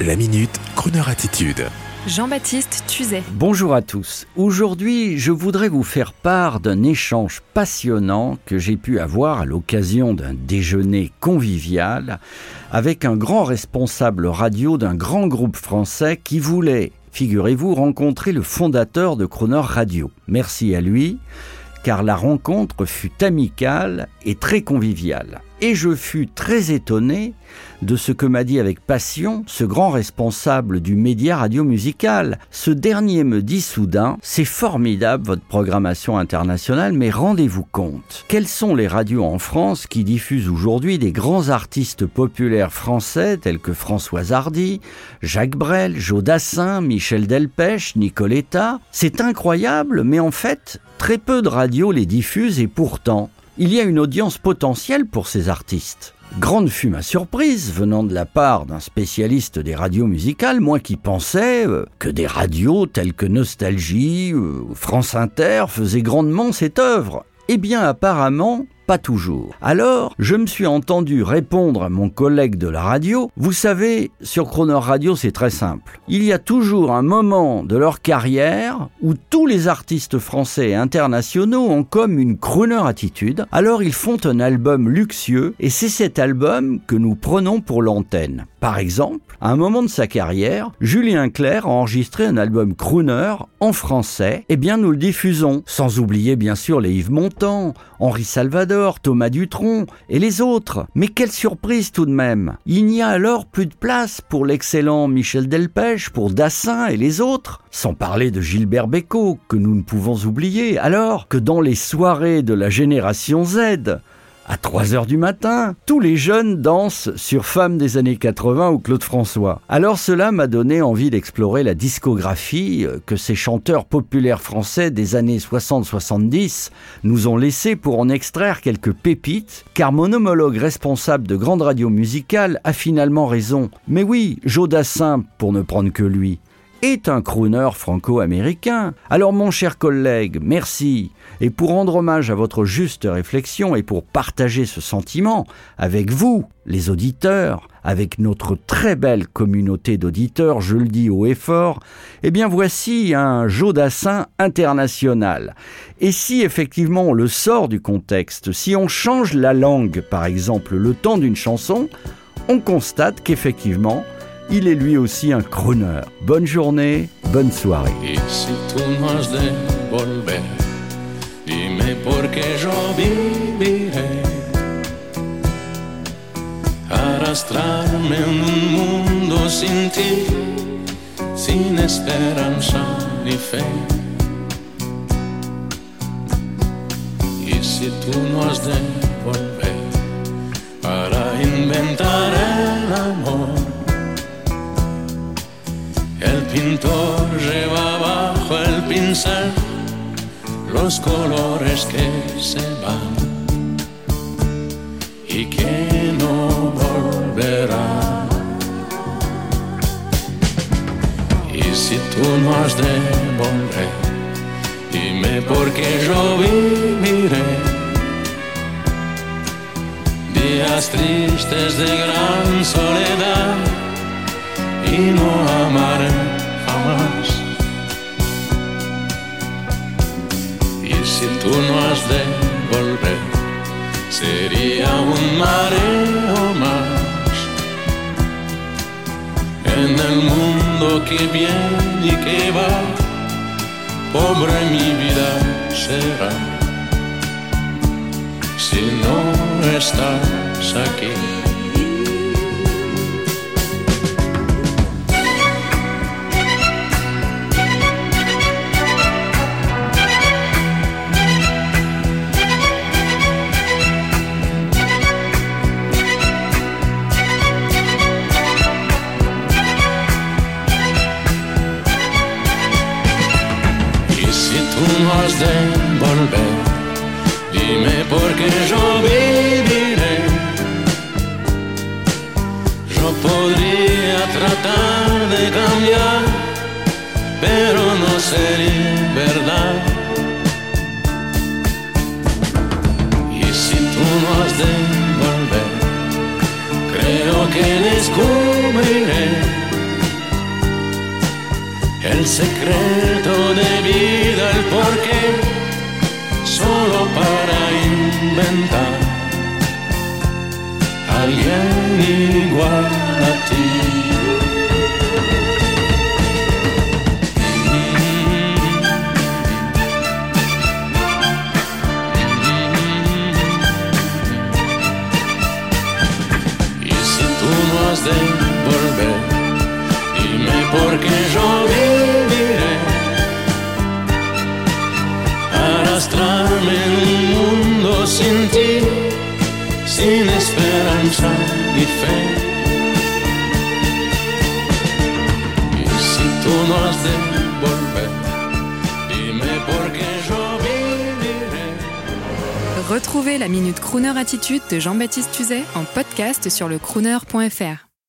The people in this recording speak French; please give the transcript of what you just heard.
La minute, Kroneur attitude. Jean-Baptiste Tuzet. Bonjour à tous. Aujourd'hui, je voudrais vous faire part d'un échange passionnant que j'ai pu avoir à l'occasion d'un déjeuner convivial avec un grand responsable radio d'un grand groupe français qui voulait, figurez-vous, rencontrer le fondateur de Croner Radio. Merci à lui car la rencontre fut amicale et très conviviale. Et je fus très étonné de ce que m'a dit avec passion ce grand responsable du média radio-musical. Ce dernier me dit soudain, c'est formidable votre programmation internationale, mais rendez-vous compte, quelles sont les radios en France qui diffusent aujourd'hui des grands artistes populaires français tels que François Hardy, Jacques Brel, Joe Dassin, Michel Delpech, Nicoletta? C'est incroyable, mais en fait, très peu de radios les diffusent et pourtant, il y a une audience potentielle pour ces artistes. Grande fut ma surprise venant de la part d'un spécialiste des radios musicales, moi qui pensais euh, que des radios telles que Nostalgie, ou euh, France Inter faisaient grandement cette œuvre. Eh bien apparemment, pas toujours. Alors, je me suis entendu répondre à mon collègue de la radio, vous savez, sur Chrono Radio, c'est très simple. Il y a toujours un moment de leur carrière où tous les artistes français et internationaux ont comme une crooner attitude, alors ils font un album luxueux et c'est cet album que nous prenons pour l'antenne. Par exemple, à un moment de sa carrière, Julien Clerc a enregistré un album crooner en français, et eh bien nous le diffusons, sans oublier bien sûr les Yves Montand, Henri Salvador, Thomas Dutronc et les autres. Mais quelle surprise tout de même Il n'y a alors plus de place pour l'excellent Michel Delpech, pour Dassin et les autres, sans parler de Gilbert Bécaud, que nous ne pouvons oublier, alors que dans les soirées de la génération Z, à 3 heures du matin, tous les jeunes dansent sur Femmes des années 80 ou Claude François. Alors cela m'a donné envie d'explorer la discographie euh, que ces chanteurs populaires français des années 60-70 nous ont laissé pour en extraire quelques pépites, car mon homologue responsable de grande radio musicale a finalement raison. Mais oui, Jodassin, pour ne prendre que lui est un crooner franco-américain. Alors mon cher collègue, merci. Et pour rendre hommage à votre juste réflexion et pour partager ce sentiment avec vous, les auditeurs, avec notre très belle communauté d'auditeurs, je le dis haut et fort, eh bien voici un Jodassin international. Et si effectivement on le sort du contexte, si on change la langue par exemple le temps d'une chanson, on constate qu'effectivement, il est lui aussi un crooner. Bonne journée, bonne soirée. Y si dime por qué yo viviré. Arrastrarme en un mundo sin ti, sin esperanza ni fe. Y si tú no has de volver para inventar el amor pintor lleva bajo el pincel los colores que se van y que no volverán. Y si tú no has de volver, dime por qué yo viviré. Días tristes de gran soledad y no si tú no has de volver, sería un mareo más en el mundo que viene y que va. Pobre mi vida será si no estás aquí. De volver. Dime por qué yo viviré. Yo podría tratar de cambiar, pero no sería el secreto de vida, el porqué, solo para inventar alguien igual a ti. De volver, dime por qué yo viviré. Arrastrarme en un mundo sin ti, sin esperanza ni fe. Retrouvez la Minute Crooner Attitude de Jean-Baptiste Tuzet en podcast sur le crooner.fr.